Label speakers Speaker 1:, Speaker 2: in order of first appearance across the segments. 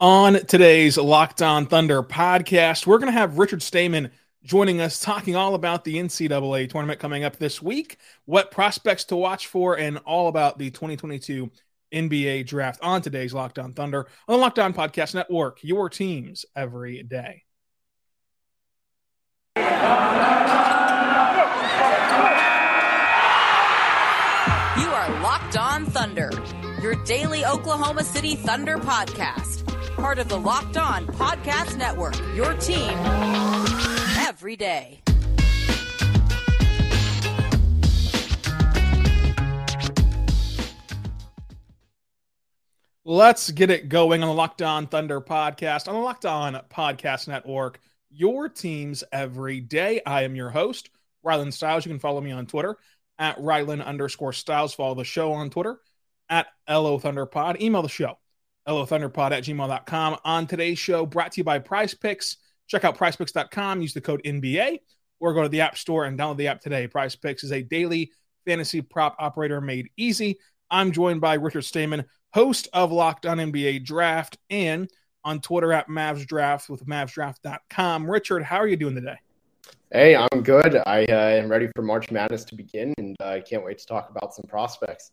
Speaker 1: On today's Locked On Thunder podcast, we're going to have Richard Stayman joining us talking all about the NCAA tournament coming up this week, what prospects to watch for, and all about the 2022 NBA draft on today's Locked On Thunder on the Locked On Podcast Network, your teams every day.
Speaker 2: You are Locked On Thunder, your daily Oklahoma City Thunder podcast, part of the Locked On Podcast Network, your team every day.
Speaker 1: Let's get it going on the Locked On Thunder podcast on the Locked On Podcast Network. Your teams every day. I am your host, Rylan Stiles. You can follow me on Twitter at Rylan underscore Stiles. Follow the show on Twitter at LO Thunderpod. Email the show, LOThunderpod at gmail.com. On today's show, brought to you by Prize Picks. Check out prizepicks.com, use the code NBA, or go to the App Store and download the app today. Prize Picks is a daily fantasy prop operator made easy. I'm joined by Richard Stayman, host of Locked On NBA Draft, and on Twitter at Mavs Draft with MavsDraft.com. Richard, how are you doing today?
Speaker 3: Hey, I'm good. I uh, am ready for March Madness to begin, and I uh, can't wait to talk about some prospects.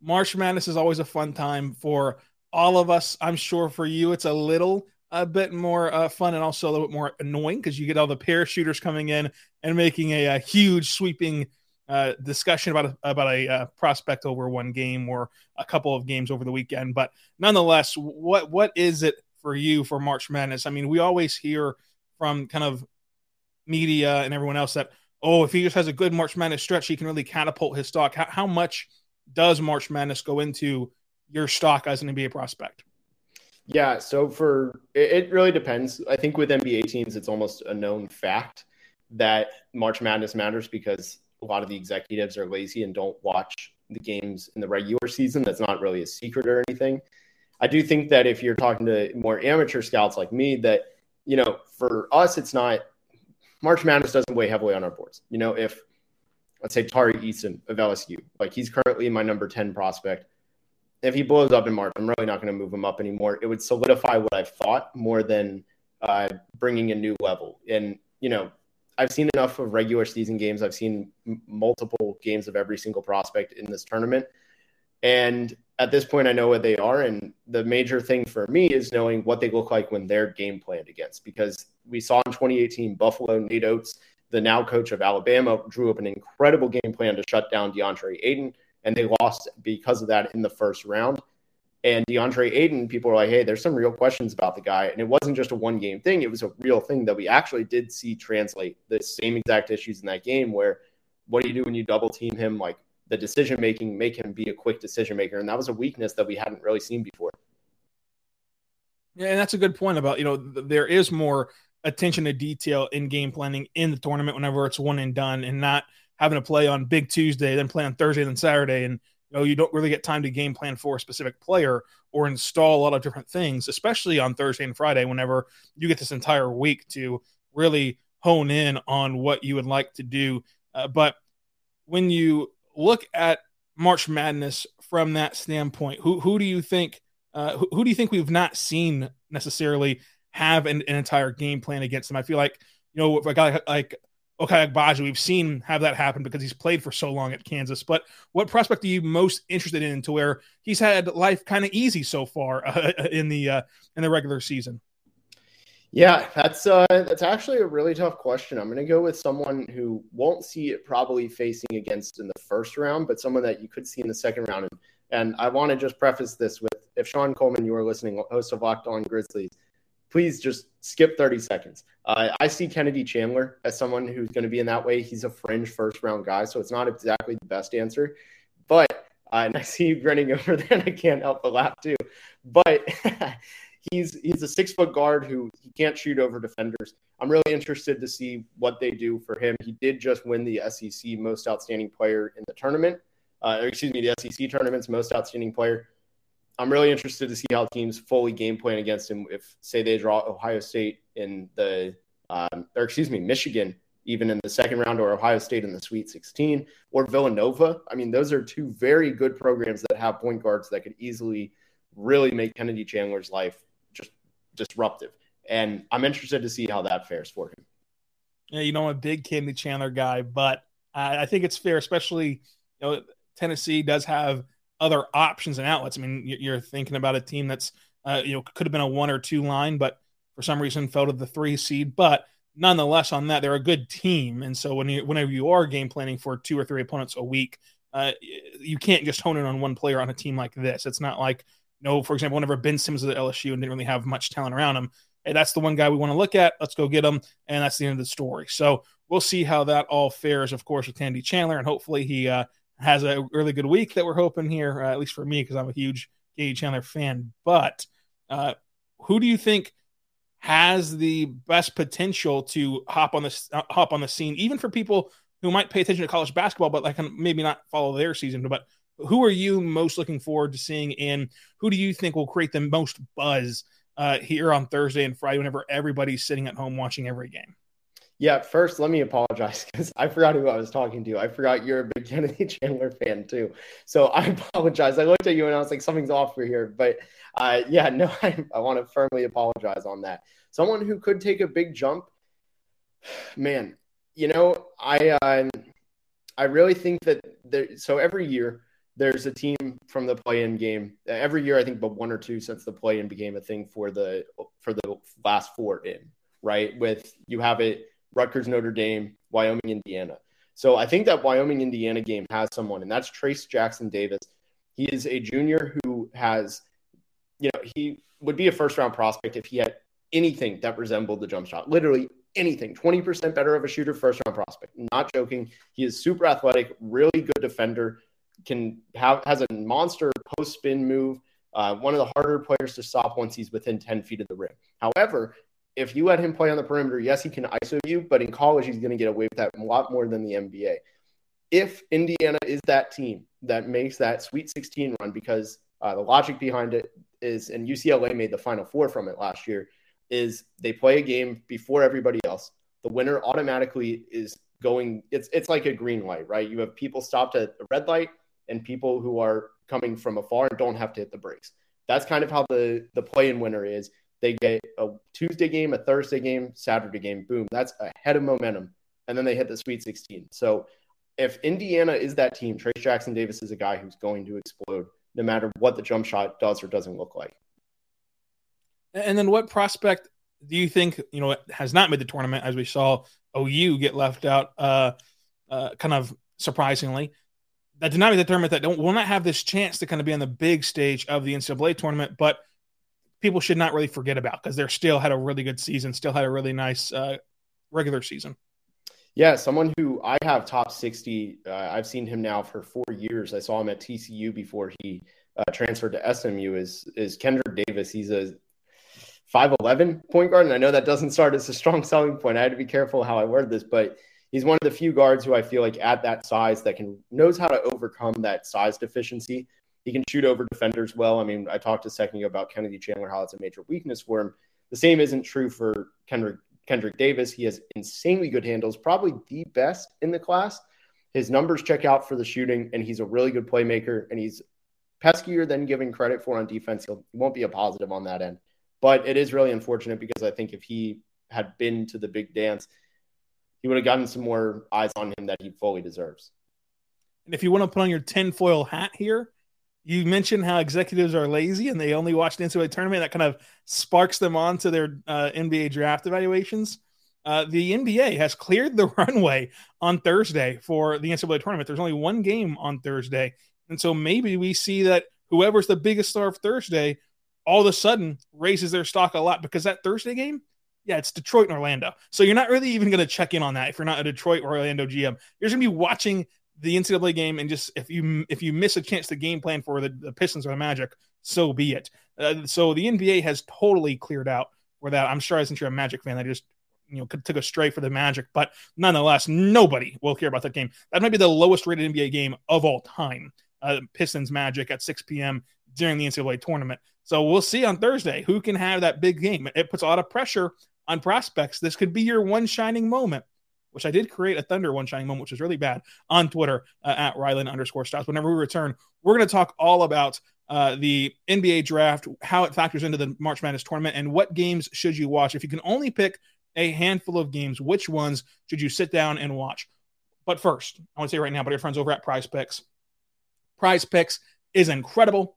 Speaker 1: March Madness is always a fun time for all of us. I'm sure for you, it's a little a bit more uh, fun and also a little bit more annoying because you get all the parachuters coming in and making a, a huge sweeping uh, discussion about a, about a uh, prospect over one game or a couple of games over the weekend. But nonetheless, what what is it for you for March Madness? I mean, we always hear from kind of media and everyone else that oh, if he just has a good March Madness stretch, he can really catapult his stock. How, how much does March Madness go into your stock as an NBA prospect?
Speaker 3: Yeah, so for it, really depends. I think with NBA teams, it's almost a known fact that March Madness matters because a lot of the executives are lazy and don't watch the games in the regular season. That's not really a secret or anything. I do think that if you're talking to more amateur scouts like me, that you know, for us, it's not March Madness doesn't weigh heavily on our boards. You know, if let's say Tari Eason of LSU, like he's currently my number 10 prospect if he blows up in March, I'm really not going to move him up anymore. It would solidify what I've thought more than uh, bringing a new level. And you know, I've seen enough of regular season games. I've seen m- multiple games of every single prospect in this tournament, and at this point, I know what they are. And the major thing for me is knowing what they look like when they're game planned against, because we saw in 2018 Buffalo Nate Oats, the now coach of Alabama, drew up an incredible game plan to shut down DeAndre Ayton and they lost because of that in the first round. And DeAndre Ayton, people were like, hey, there's some real questions about the guy. And it wasn't just a one game thing, it was a real thing that we actually did see translate the same exact issues in that game where what do you do when you double team him? Like the decision making, make him be a quick decision maker. And that was a weakness that we hadn't really seen before.
Speaker 1: Yeah, and that's a good point about, you know, there is more attention to detail in game planning in the tournament whenever it's one and done and not – having to play on Big Tuesday, then play on Thursday, then Saturday, and you know you don't really get time to game plan for a specific player or install a lot of different things, especially on Thursday and Friday. Whenever you get this entire week to really hone in on what you would like to do, uh, but when you look at March Madness from that standpoint, who who do you think uh, who, who, do you think we've not seen necessarily have an, an, entire game plan against them? I feel like you know a guy like, Ochai Agbaji. We've seen have that happen because he's played for so long at Kansas. But what prospect are you most interested in to where he's had life kind of easy so far uh, in the uh, in the regular season?
Speaker 3: Yeah, that's uh, that's actually a really tough question. I'm going to go with someone who won't see it probably facing against in the first round, but someone that you could see in the second round. And, and I want to just preface this with if Sean Coleman, you are listening, host of Locked On Grizzlies, please just skip 30 seconds. Uh, I see Kennedy Chandler as someone who's going to be in that way. He's a fringe first round guy, so it's not exactly the best answer. But uh, and I see you grinning over there, and I can't help but laugh too. But he's he's a six foot guard who he can't shoot over defenders. I'm really interested to see what they do for him. He did just win the SEC Most Outstanding Player in the tournament, uh, excuse me, the SEC tournament's Most Outstanding Player. I'm really interested to see how teams fully game plan against him. If say they draw Ohio State in the, um, or excuse me, Michigan even in the second round, or Ohio State in the Sweet 16, or Villanova. I mean, those are two very good programs that have point guards that could easily really make Kennedy Chandler's life just disruptive. And I'm interested to see how that fares for him.
Speaker 1: Yeah, you know, I'm a big Kennedy Chandler guy, but I, I think it's fair, especially you know Tennessee does have other options and outlets. I mean, you're thinking about a team that's uh, you know could have been a one or two line, but for some reason fell to the three seed. But nonetheless, on that, they're a good team, and so when you whenever you are game planning for two or three opponents a week, uh, you can't just hone in on one player on a team like this. It's not like no, for example, whenever Ben Simmons was at LSU and didn't really have much talent around him, hey, that's the one guy we want to look at. Let's go get him, and that's the end of the story. So we'll see how that all fares, of course, with Kennedy Chandler, and hopefully he uh, has a really good week that we're hoping here, uh, at least for me, because I'm a huge Kennedy Chandler fan. But uh, who do you think? has the best potential to hop on this uh, hop on the scene, even for people who might pay attention to college basketball, but like maybe not follow their season. But who are you most looking forward to seeing, and who do you think will create the most buzz uh, here on Thursday and Friday whenever everybody's sitting at home watching every game?
Speaker 3: Yeah, first, let me apologize because I forgot who I was talking to. I forgot you're a big Kennedy Chandler fan too. So I apologize. I looked at you and I was like, something's off for here. But uh, yeah, no, I, I want to firmly apologize on that. Someone who could take a big jump, man, you know, I uh, I really think that there. So every year there's a team from the play-in game. Every year, I think, but one or two since the play-in became a thing for the for the last four in. Right, with you have it Rutgers, Notre Dame, Wyoming, Indiana. So I think that Wyoming, Indiana game has someone, and that's Trayce Jackson Davis. He is a junior who has, you know, he would be a first round prospect if he had anything that resembled the jump shot. Literally anything. 20% better of a shooter, first round prospect. Not joking. He is super athletic, really good defender, can have has a monster post spin move. Uh, one of the harder players to stop once he's within 10 feet of the rim. However, if you let him play on the perimeter, yes, he can ISO you, but in college, he's going to get away with that a lot more than the NBA. If Indiana is that team that makes that Sweet 16 run, because uh, the logic behind it is, and UCLA made the Final Four from it last year, is they play a game before everybody else. The winner automatically is going. It's it's like a green light, right? You have people stopped at the red light and people who are coming from afar and don't have to hit the brakes. That's kind of how the the play-in winner is. They get a Tuesday game, a Thursday game, Saturday game. Boom, that's a head of momentum, and then they hit the Sweet 16. So if Indiana is that team, Trayce Jackson Davis is a guy who's going to explode no matter what the jump shot does or doesn't look like.
Speaker 1: And then what prospect do you think, you know, has not made the tournament as we saw OU get left out uh, uh, kind of surprisingly? That did not make the tournament that don't will not have this chance to kind of be on the big stage of the NCAA tournament, but people should not really forget about because they're still had a really good season, still had a really nice uh, regular season.
Speaker 3: Yeah, someone who I have top 60. Uh, I've seen him now for four years. I saw him at TCU before he uh, transferred to SMU. Is is Kendrick Davis? He's a 5'11 point guard. And I know that doesn't start as a strong selling point. I had to be careful how I word this, but he's one of the few guards who I feel like at that size that can knows how to overcome that size deficiency. He can shoot over defenders well. I mean, I talked a second ago about Kennedy Chandler, how it's a major weakness for him. The same isn't true for Kendrick, Kendrick Davis. He has insanely good handles, probably the best in the class. His numbers check out for the shooting, and he's a really good playmaker, and he's peskier than giving credit for on defense. He'll, he won't be a positive on that end. But it is really unfortunate because I think if he had been to the big dance, he would have gotten some more eyes on him that he fully deserves.
Speaker 1: And if you want to put on your tinfoil hat here, you mentioned how executives are lazy and they only watch the NCAA tournament. That kind of sparks them on to their uh, NBA draft evaluations. Uh, the NBA has cleared the runway on Thursday for the NCAA tournament. There's only one game on Thursday. And so maybe we see that whoever's the biggest star of Thursday all of a sudden raises their stock a lot because that Thursday game, yeah, it's Detroit and Orlando. So you're not really even going to check in on that if you're not a Detroit or Orlando GM. You're going to be watching the NCAA game and just if you if you miss a chance to game plan for the, the Pistons or the Magic, so be it. Uh, so the NBA has totally cleared out for that. I'm sure since you're a Magic fan, I just you know took a stray for the Magic, but nonetheless, nobody will care about that game. That might be the lowest rated NBA game of all time. Uh, Pistons Magic at 6 p.m. during the NCAA tournament. So we'll see on Thursday who can have that big game. It puts a lot of pressure on prospects. This could be your one shining moment, which I did create a Thunder one shining moment, which was really bad on Twitter uh, at Rylan underscore Stiles. Whenever we return, we're going to talk all about uh, the NBA draft, how it factors into the March Madness tournament, and what games should you watch. If you can only pick a handful of games, which ones should you sit down and watch? But first, I want to say right now, but your friends over at Prize Picks. Prize Picks is incredible.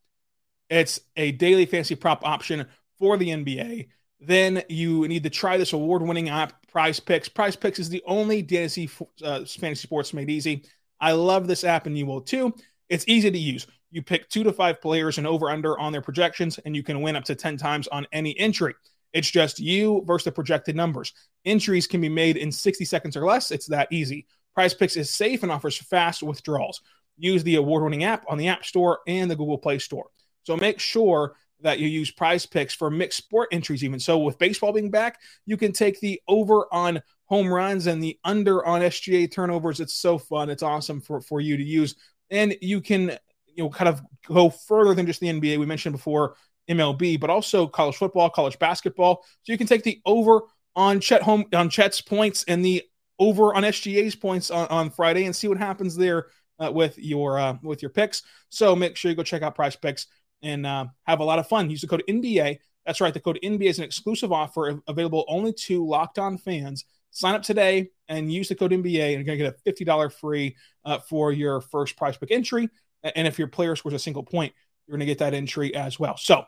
Speaker 1: It's a daily fantasy prop option for the NBA. Then you need to try this award winning app, Prize Picks. Prize Picks is the only fantasy, uh, fantasy sports made easy. I love this app, and you will too. It's easy to use. You pick two to five players and over under on their projections, and you can win up to 10 times on any entry. It's just you versus the projected numbers. Entries can be made in 60 seconds or less. It's that easy. Prize Picks is safe and offers fast withdrawals. Use the award winning app on the App Store and the Google Play Store. So make sure that you use prize picks for mixed sport entries, even. So with baseball being back, you can take the over on home runs and the under on SGA turnovers. It's so fun. It's awesome for, for you to use. And you can, you know, kind of go further than just the NBA. We mentioned before MLB, but also college football, college basketball. So you can take the over on Chet home on Chet's points and the over on SGA's points on, on Friday and see what happens there uh, with your uh, with your picks. So make sure you go check out Prize Picks and uh, have a lot of fun. Use the code NBA. That's right. The code NBA is an exclusive offer available only to Locked On fans. Sign up today and use the code NBA, and you're going to get a $50 free uh, for your first prize pick entry. And if your player scores a single point, you're going to get that entry as well. So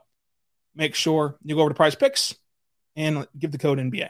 Speaker 1: make sure you go over to prize picks and give the code NBA.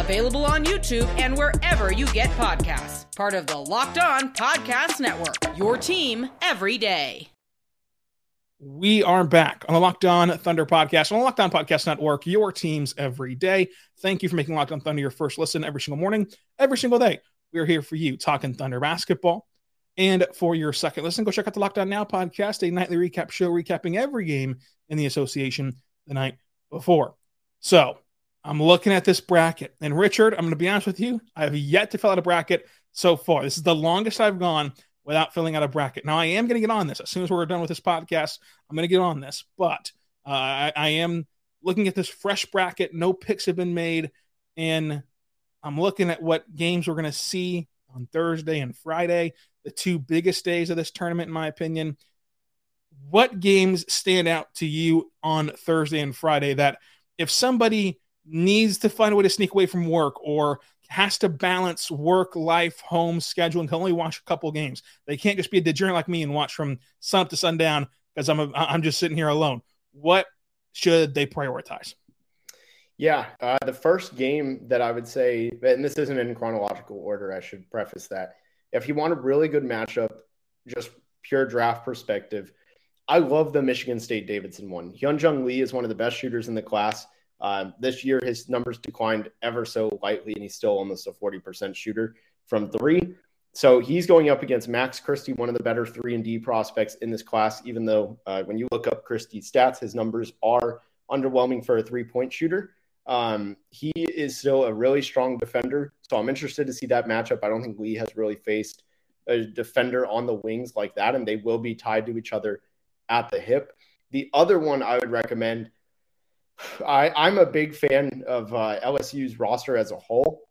Speaker 2: available on YouTube and wherever you get podcasts. Part of the Locked On Podcast Network, your team every day.
Speaker 1: We are back on the Locked On Thunder podcast on the Locked On Podcast Network, your teams every day. Thank you for making Locked On Thunder your first listen every single morning, every single day. We are here for you talking Thunder basketball. And for your second listen, go check out the Locked On Now podcast, a nightly recap show recapping every game in the association the night before. So I'm looking at this bracket. And Richard, I'm going to be honest with you, I have yet to fill out a bracket so far. This is the longest I've gone without filling out a bracket. Now, I am going to get on this. As soon as we're done with this podcast, I'm going to get on this. But uh, I, I am looking at this fresh bracket. No picks have been made. And I'm looking at what games we're going to see on Thursday and Friday, the two biggest days of this tournament, in my opinion. What games stand out to you on Thursday and Friday that if somebody needs to find a way to sneak away from work or has to balance work, life, home, schedule, and can only watch a couple games. They can't just be a degenerate like me and watch from sun up to sundown because I'm a, I'm just sitting here alone. What should they prioritize?
Speaker 3: Yeah, uh, the first game that I would say, and this isn't in chronological order, I should preface that. If you want a really good matchup, just pure draft perspective, I love the Michigan State Davidson one. Hyunjung Lee is one of the best shooters in the class. Um, this year, his numbers declined ever so lightly, and he's still almost a 40% shooter from three. So he's going up against Max Christie, one of the better three and D prospects in this class. Even though uh, when you look up Christie's stats, his numbers are underwhelming for a three point shooter. Um, he is still a really strong defender. So I'm interested to see that matchup. I don't think Lee has really faced a defender on the wings like that, and they will be tied to each other at the hip. The other one I would recommend I, I'm a big fan of uh, LSU's roster as a whole.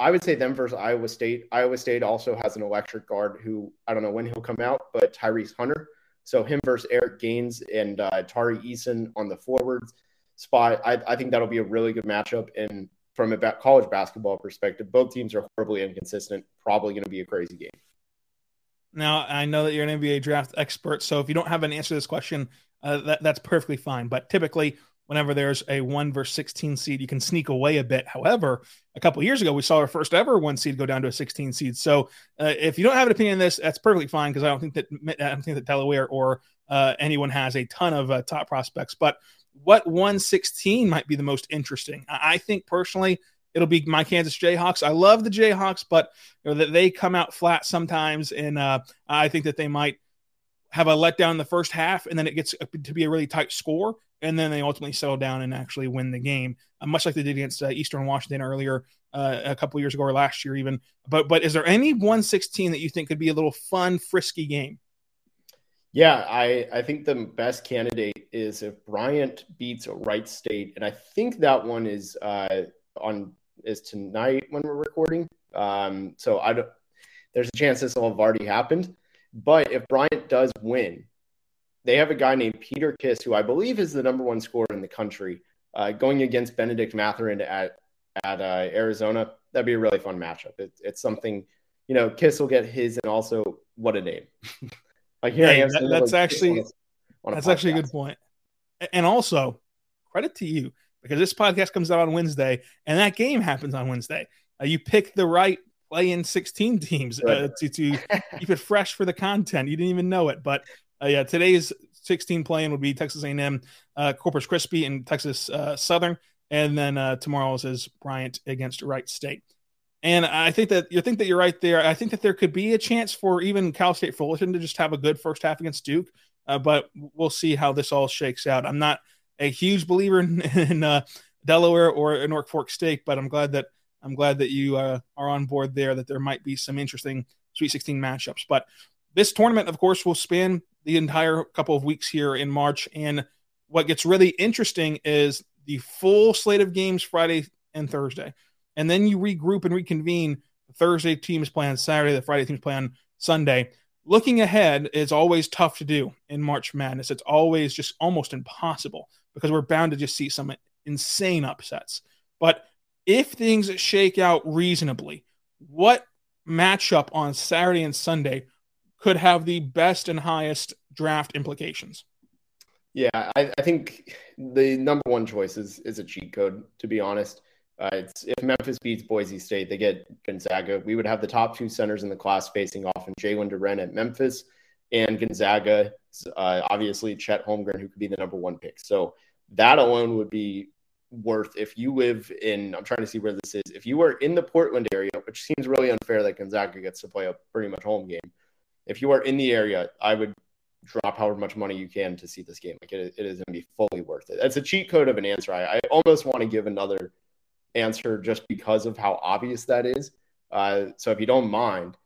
Speaker 3: I would say them versus Iowa State. Iowa State also has an electric guard who I don't know when he'll come out, but Tyrese Hunter. So him versus Eric Gaines and uh, Tari Eason on the forwards spot. I, I, think that'll be a really good matchup. And from a college basketball perspective, both teams are horribly inconsistent. Probably going to be a crazy game.
Speaker 1: Now I know that you're an NBA draft expert, so if you don't have an answer to this question, uh, that, that's perfectly fine. But typically, whenever there's a one versus 16 seed, you can sneak away a bit. However, a couple years ago, we saw our first ever one seed go down to a 16 seed. So uh, if you don't have an opinion on this, that's perfectly fine because I don't think that I don't think that Delaware or uh, anyone has a ton of uh, top prospects. But what 116 might be the most interesting? I, I think personally, it'll be my Kansas Jayhawks. I love the Jayhawks, but you know, they come out flat sometimes, and uh, I think that they might have a letdown in the first half, and then it gets to be a really tight score, and then they ultimately settle down and actually win the game, uh, much like they did against uh, Eastern Washington earlier uh, a couple years ago or last year even. But but is there any 116 that you think could be a little fun, frisky game?
Speaker 3: Yeah, I, I think the best candidate is if Bryant beats Wright State, and I think that one is uh, on is tonight when we're recording. Um, so I don't. There's a chance this will have already happened, but if Bryant does win, they have a guy named Peter Kiss, who I believe is the number one scorer in the country, uh, going against Bennedict Mathurin at at uh, Arizona. That'd be a really fun matchup. It, it's something, you know, Kiss will get his, and also what a name.
Speaker 1: like here hey, that, that's actually on a, that's actually a good point. And also, credit to you because this podcast comes out on Wednesday, and that game happens on Wednesday. Uh, you picked the right play in 16 teams uh, to, to keep it fresh for the content. You didn't even know it, but uh, yeah, today's 16 playing would be Texas A&M, uh, Corpus Christi, and Texas uh, Southern, and then uh, tomorrow's is Bryant against Wright State. And I think that you think that you're right there. I think that there could be a chance for even Cal State Fullerton to just have a good first half against Duke, uh, but we'll see how this all shakes out. I'm not a huge believer in, in uh, Delaware or Norfolk Fork State, but I'm glad that I'm glad that you are on board there. That there might be some interesting Sweet 16 matchups, but this tournament, of course, will span the entire couple of weeks here in March. And what gets really interesting is the full slate of games Friday and Thursday. And then you regroup and reconvene. The Thursday teams play on Saturday, the Friday teams play on Sunday. Looking ahead is always tough to do in March Madness. It's always just almost impossible because we're bound to just see some insane upsets. But if things shake out reasonably, what matchup on Saturday and Sunday could have the best and highest draft implications.
Speaker 3: Yeah, I, I think the number one choice is, is a cheat code, to be honest. Uh, it's if Memphis beats Boise State, they get Gonzaga. We would have the top two centers in the class facing off, and Jalen Duren at Memphis and Gonzaga. Uh, obviously, Chet Holmgren, who could be the number one pick. So that alone would be worth if you live in. I'm trying to see where this is. If you are in the Portland area, which seems really unfair that Gonzaga gets to play a pretty much home game if you are in the area, I would drop however much money you can to see this game. Like it, it is going to be fully worth it. It's a cheat code of an answer. I, I almost want to give another answer just because of how obvious that is. Uh, so if you don't mind,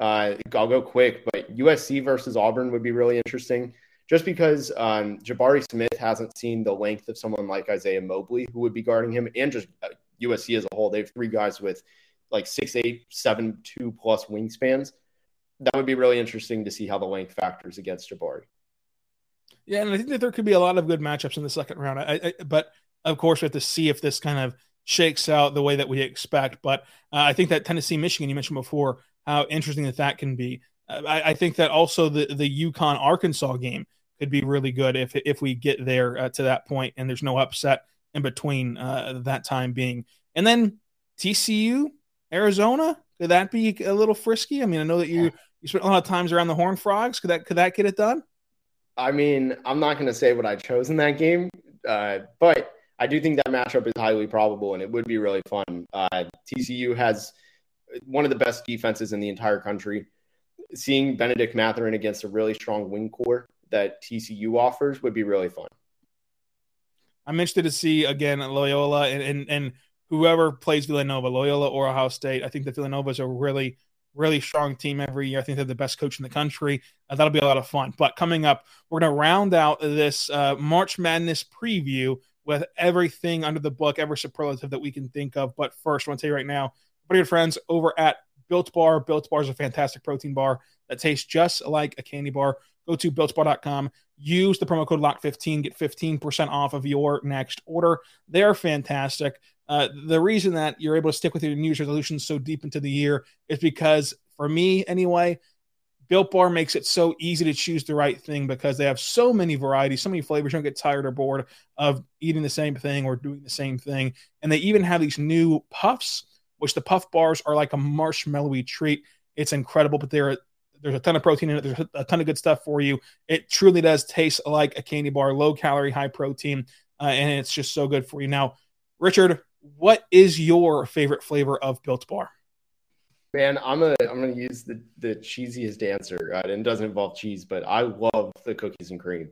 Speaker 3: uh, I'll go quick. But USC versus Auburn would be really interesting, just because um, Jabari Smith hasn't seen the length of someone like Isaiah Mobley, who would be guarding him, and just uh, USC as a whole. They have three guys with like six, eight, seven, two plus wingspans that would be really interesting to see how the length factors against Jabari.
Speaker 1: Yeah, and I think that there could be a lot of good matchups in the second round. I, I, but of course, we have to see if this kind of shakes out the way that we expect. But uh, I think that Tennessee, Michigan, you mentioned before, how interesting that that can be. Uh, I, I, think that also the the UConn Arkansas game could be really good if if we get there uh, to that point and there's no upset in between uh, that time being. And then TCU, Arizona, could that be a little frisky? I mean, I know that you you spent a lot of times around the Horn Frogs. Could that could that get it done?
Speaker 3: I mean, I'm not going to say what I chose in that game, uh, but I do think that matchup is highly probable, and it would be really fun. Uh, TCU has one of the best defenses in the entire country. Seeing Bennedict Mathurin against a really strong wing core that TCU offers would be really fun.
Speaker 1: I'm interested to see again Loyola and, and, and whoever plays Villanova, Loyola or Ohio State. I think the Villanova is a really really strong team every year. I think they're the best coach in the country. Uh, that'll be a lot of fun. But coming up, we're going to round out this uh, March Madness preview with everything under the book, every superlative that we can think of. But first, I want to tell you right now, my good friends over at Built Bar. Built Bar is a fantastic protein bar that tastes just like a candy bar. Go to builtbar.com, use the promo code LOCK15, get 15% off of your next order. They're fantastic. Uh, the reason that you're able to stick with your New Year's resolutions so deep into the year is because, for me anyway, Built Bar makes it so easy to choose the right thing because they have so many varieties, so many flavors. You don't get tired or bored of eating the same thing or doing the same thing. And they even have these new puffs, which the puff bars are like a marshmallowy treat. It's incredible, but they're there's a ton of protein in it. There's a ton of good stuff for you. It truly does taste like a candy bar, low calorie, high protein, uh, and it's just so good for you. Now, Richard, what is your favorite flavor of Built Bar?
Speaker 3: Man, I'm a I'm gonna use the the cheesiest answer, uh, and it doesn't involve cheese, but I love the cookies and cream.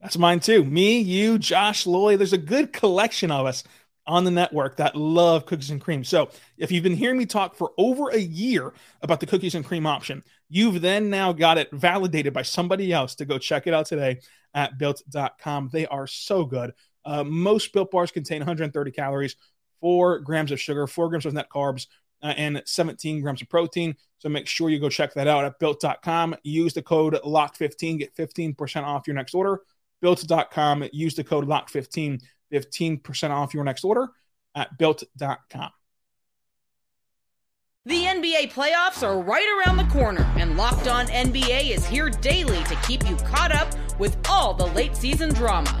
Speaker 1: That's mine too. Me, you, Josh, Lloyd. There's a good collection of us on the network that love cookies and cream. So if you've been hearing me talk for over a year about the cookies and cream option, you've then now got it validated by somebody else to go check it out today at built.com. They are so good. Uh, most built bars contain 130 calories, four grams of sugar, four grams of net carbs, uh, and 17 grams of protein. So make sure you go check that out at built.com. Use the code LOCK15, get 15% off your next order. Built.com, use the code LOCK15 15% off your next order at built.com.
Speaker 2: The NBA playoffs are right around the corner, and Locked On NBA is here daily to keep you caught up with all the late season drama.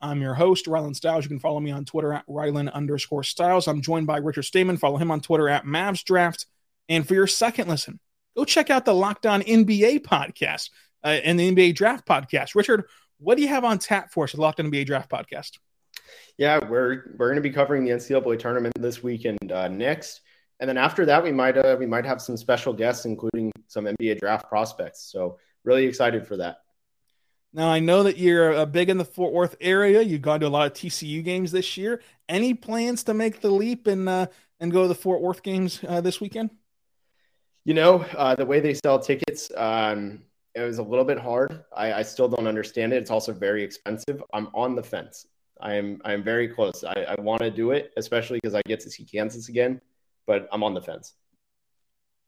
Speaker 1: I'm your host, Rylan Stiles. You can follow me on Twitter at Rylan underscore Stiles. I'm joined by Richard Stayman. Follow him on Twitter at Mavs Draft. And for your second listen, go check out the Locked On NBA podcast uh, and the NBA Draft podcast. Richard, what do you have on tap for us at Locked On NBA Draft podcast?
Speaker 3: Yeah, we're we're going to be covering the NCAA tournament this week and uh, next, and then after that, we might uh, we might have some special guests, including some NBA draft prospects. So really excited for that.
Speaker 1: Now I know that you're uh, big in the Fort Worth area. You've gone to a lot of TCU games this year. Any plans to make the leap and uh, and go to the Fort Worth games uh, this weekend?
Speaker 3: You know, uh, the way they sell tickets, um, it was a little bit hard. I, I, still don't understand it. It's also very expensive. I'm on the fence. I am I am very close. I, I want to do it, especially because I get to see Kansas again, but I'm on the fence.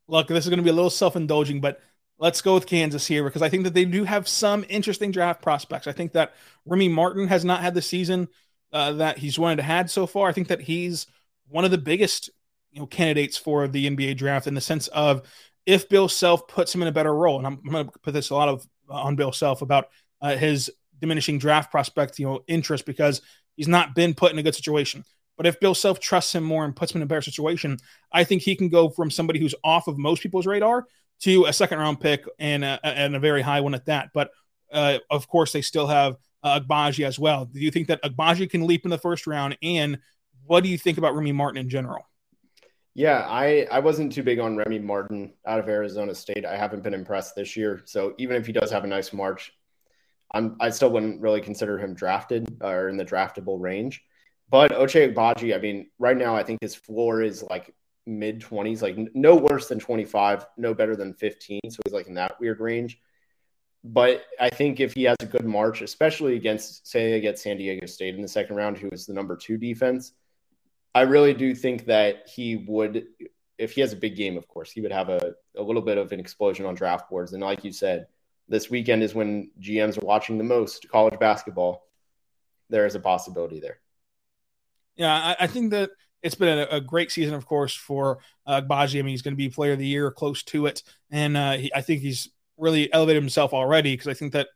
Speaker 1: Look, this is going to be a little self indulging, but let's go with Kansas here because I think that they do have some interesting draft prospects. I think that Remy Martin has not had the season uh, that he's wanted to had so far. I think that he's one of the biggest you know candidates for the NBA draft in the sense of if Bill Self puts him in a better role, and I'm, I'm going to put this a lot of uh, on Bill Self about uh, his diminishing draft prospect, you know, interest because he's not been put in a good situation. But if Bill Self trusts him more and puts him in a better situation, I think he can go from somebody who's off of most people's radar to a second round pick and a, and a very high one at that. But uh, of course, they still have uh, Agbaji as well. Do you think that Agbaji can leap in the first round? And what do you think about Remy Martin in general?
Speaker 3: Yeah, I, I wasn't too big on Remy Martin out of Arizona State. I haven't been impressed this year. So even if he does have a nice March, I'm I still wouldn't really consider him drafted or in the draftable range. But Ochai Agbaji, I mean, right now I think his floor is like mid 20s, like no worse than 25, no better than 15. So he's like in that weird range. But I think if he has a good March, especially against, say, against San Diego State in the second round, who is the number two defense, I really do think that he would, if he has a big game, of course, he would have a, a little bit of an explosion on draft boards. And like you said, this weekend is when GMs are watching the most college basketball. There is a possibility there.
Speaker 1: Yeah, I, I think that it's been a, a, great season, of course, for uh, Baji. I mean, he's going to be player of the year, close to it, and uh, he, I think he's really elevated himself already because I think that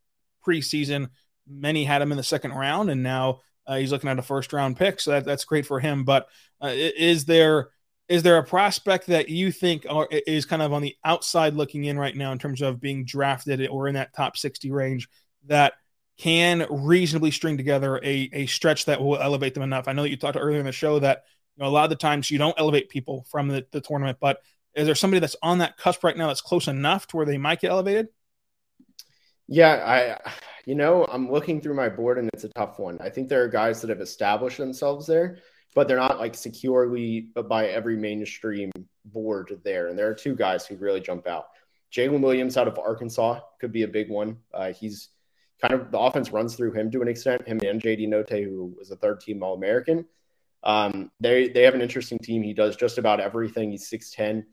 Speaker 1: preseason many had him in the second round, and now uh, he's looking at a first round pick, so that, that's great for him. But uh, is there is there a prospect that you think are, is kind of on the outside looking in right now in terms of being drafted or in that top 60 range that can reasonably string together a, a stretch that will elevate them enough? I know that you talked earlier in the show that you know, a lot of the times you don't elevate people from the, the tournament, but is there somebody that's on that cusp right now that's close enough to where they might get elevated?
Speaker 3: Yeah, I, you know, I'm looking through my board and it's a tough one. I think there are guys that have established themselves there but they're not like securely by every mainstream board there. And there are two guys who really jump out. Jaylin Williams out of Arkansas could be a big one. Uh, he's kind of the offense runs through him to an extent. Him and JD Notae, who was a third team All American. Um, they they have an interesting team. He does just about everything. He's six ten,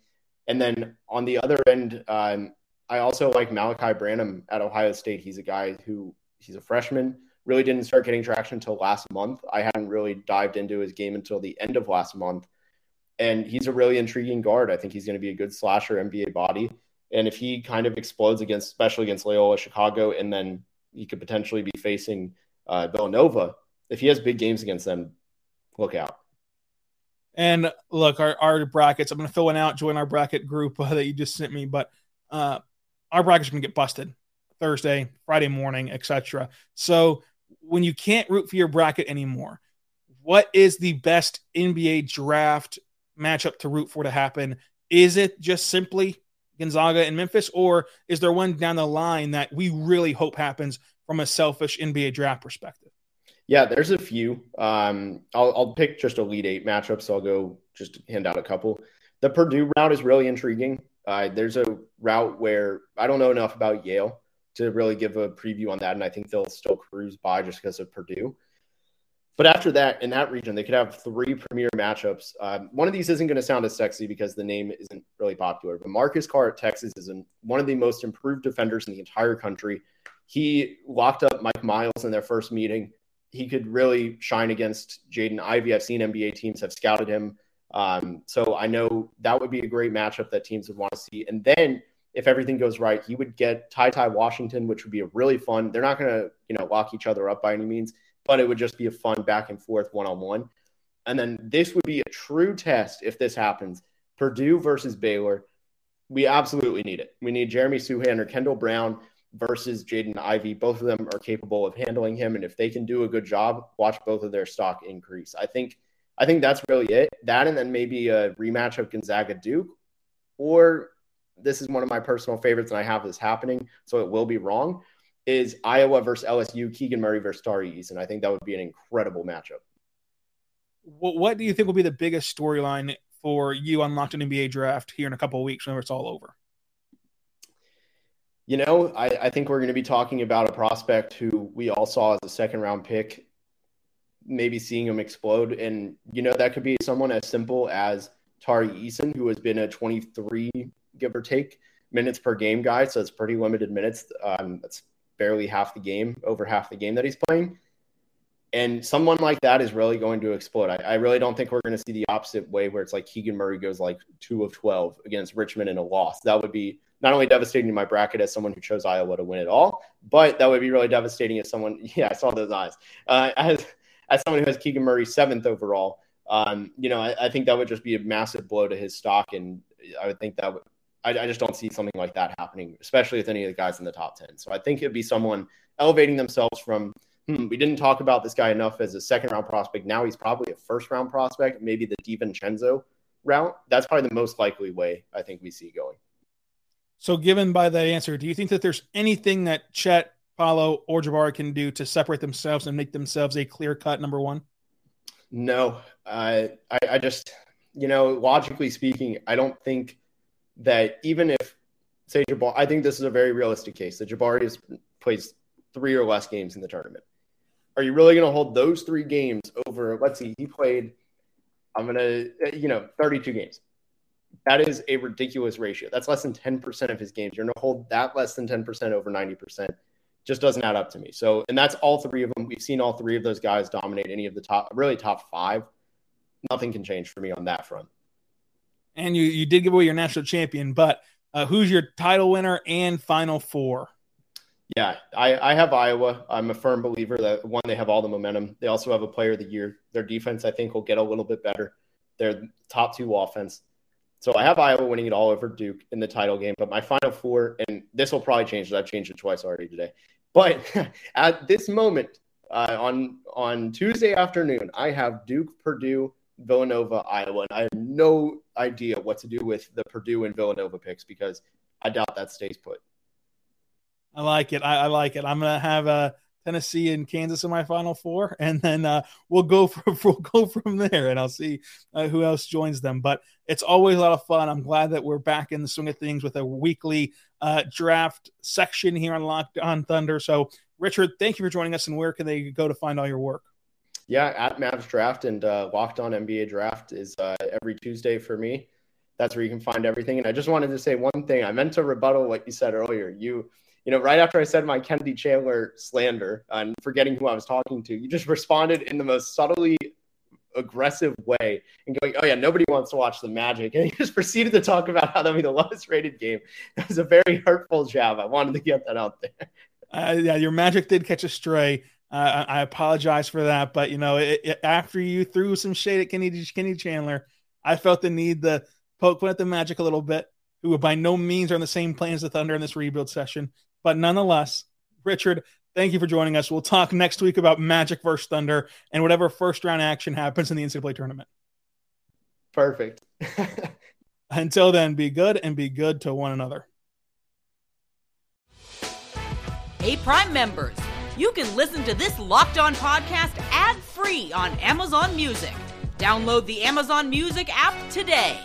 Speaker 3: and then on the other end, um, I also like Malaki Branham at Ohio State. He's a guy who he's a freshman. Really didn't start getting traction until last month. I hadn't really dived into his game until the end of last month, and he's a really intriguing guard. I think he's going to be a good slasher NBA body. And if he kind of explodes against, especially against Loyola Chicago, and then he could potentially be facing uh, Villanova, if he has big games against them, look out.
Speaker 1: And look, our, our brackets, I'm going to fill one out, join our bracket group uh, that you just sent me, but uh, our brackets are going to get busted Thursday, Friday morning, etc. So when you can't root for your bracket anymore, what is the best NBA draft matchup to root for to happen? Is it just simply Gonzaga and Memphis, or is there one down the line that we really hope happens from a selfish NBA draft perspective?
Speaker 3: Yeah, there's a few. Um, I'll, I'll pick just Elite Eight matchups. So I'll go just hand out a couple. The Purdue route is really intriguing. Uh, there's a route where I don't know enough about Yale to really give a preview on that, and I think they'll still cruise by just because of Purdue. But after that, in that region, they could have three premier matchups. Um, one of these isn't going to sound as sexy because the name isn't really popular. But Marcus Carr at Texas is one of the most improved defenders in the entire country. He locked up Mike Miles in their first meeting. He could really shine against Jaden Ivey. I've seen NBA teams have scouted him. Um, so I know that would be a great matchup that teams would want to see. And then if everything goes right, he would get Ty Ty Washington, which would be a really fun. They're not going to, you know, lock each other up by any means but it would just be a fun back and forth one on one. And then this would be a true test if this happens Purdue versus Baylor. We absolutely need it. We need Jeremy Sochan or Kendall Brown versus Jaden Ivey. Both of them are capable of handling him. And if they can do a good job, watch both of their stock increase. I think I think that's really it. That and then maybe a rematch of Gonzaga Duke. Or this is one of my personal favorites, and I have this happening, so it will be wrong is Iowa versus LSU, Keegan Murray versus Tari Eason. I think that would be an incredible matchup.
Speaker 1: What do you think will be the biggest storyline for you on Locked NBA Draft here in a couple of weeks whenever it's all over?
Speaker 3: You know, I, I think we're going to be talking about a prospect who we all saw as a second round pick, maybe seeing him explode. And, you know, that could be someone as simple as Tari Eason, who has been a 23, give or take, minutes per game guy. So it's pretty limited minutes. Um, that's barely half the game, over half the game that he's playing. And someone like that is really going to explode. I, I really don't think we're going to see the opposite way where it's like Keegan Murray goes like two of 12 against Richmond in a loss. That would be not only devastating to my bracket as someone who chose Iowa to win it all, but that would be really devastating as someone, yeah, I saw those eyes, uh, as, as someone who has Keegan Murray seventh overall. Um, you know, I, I, think that would just be a massive blow to his stock. And I would think that would, I, I, just don't see something like that happening, especially with any of the guys in the top 10. So I think it'd be someone elevating themselves from, hmm, we didn't talk about this guy enough as a second round prospect. Now he's probably a first round prospect, maybe the DiVincenzo route. That's probably the most likely way I think we see going.
Speaker 1: So, given by that answer, do you think that there's anything that Chet, Paolo, or Jabari can do to separate themselves and make themselves a clear cut number one?
Speaker 3: No, uh, I, I just, you know, logically speaking, I don't think that even if say Jabari, I think this is a very realistic case that Jabari has plays three or less games in the tournament. Are you really going to hold those three games over? Let's see, he played. I'm gonna, you know, 32 games. That is a ridiculous ratio. That's less than 10% of his games. You're going to hold that less than 10% over 90%. Just doesn't add up to me. So, and that's all three of them. We've seen all three of those guys dominate any of the top, really top five. Nothing can change for me on that front
Speaker 1: and you you did give away your national champion, but uh, who's your title winner and final four?
Speaker 3: Yeah, I, I have Iowa. I'm a firm believer that one, they have all the momentum. They also have a player of the year. Their defense, I think, will get a little bit better. They're top two offense. So I have Iowa winning it all over Duke in the title game. But my final four, and this will probably change. I've changed it twice already today. But at this moment, uh, on on Tuesday afternoon, I have Duke, Purdue, Villanova, Iowa. And I have no idea what to do with the Purdue and Villanova picks because I doubt that stays put.
Speaker 1: I like it. I, I like it. I'm gonna have a Tennessee and Kansas in my Final Four, and then uh, we'll go from we'll go from there, and I'll see uh, who else joins them. But it's always a lot of fun. I'm glad that we're back in the swing of things with a weekly uh, draft section here on Locked On Thunder. So, Richard, thank you for joining us. And where can they go to find all your work?
Speaker 3: Yeah, at Mavs Draft and uh, Locked On NBA Draft is uh, every Tuesday for me. That's where you can find everything. And I just wanted to say one thing. I meant to rebuttal what you said earlier. You you know, right after I said my Kennedy Chandler slander and forgetting who I was talking to, you just responded in the most subtly aggressive way and going, "Oh yeah, nobody wants to watch the Magic," and he just proceeded to talk about how that'll be the lowest rated game. That was a very hurtful jab. I wanted to get that out there.
Speaker 1: Uh, yeah, your Magic did catch a stray. Uh, I apologize for that, but you know, it, it, after you threw some shade at Kennedy, Kenny Chandler, I felt the need to poke fun at the Magic a little bit, who by no means are on the same plane as the Thunder in this rebuild session. But nonetheless, Richard, thank you for joining us. We'll talk next week about Magic versus Thunder and whatever first round action happens in the NCAA tournament.
Speaker 3: Perfect.
Speaker 1: Until then, be good and be good to one another.
Speaker 2: Hey, Prime members, you can listen to this locked on podcast ad free on Amazon Music. Download the Amazon Music app today.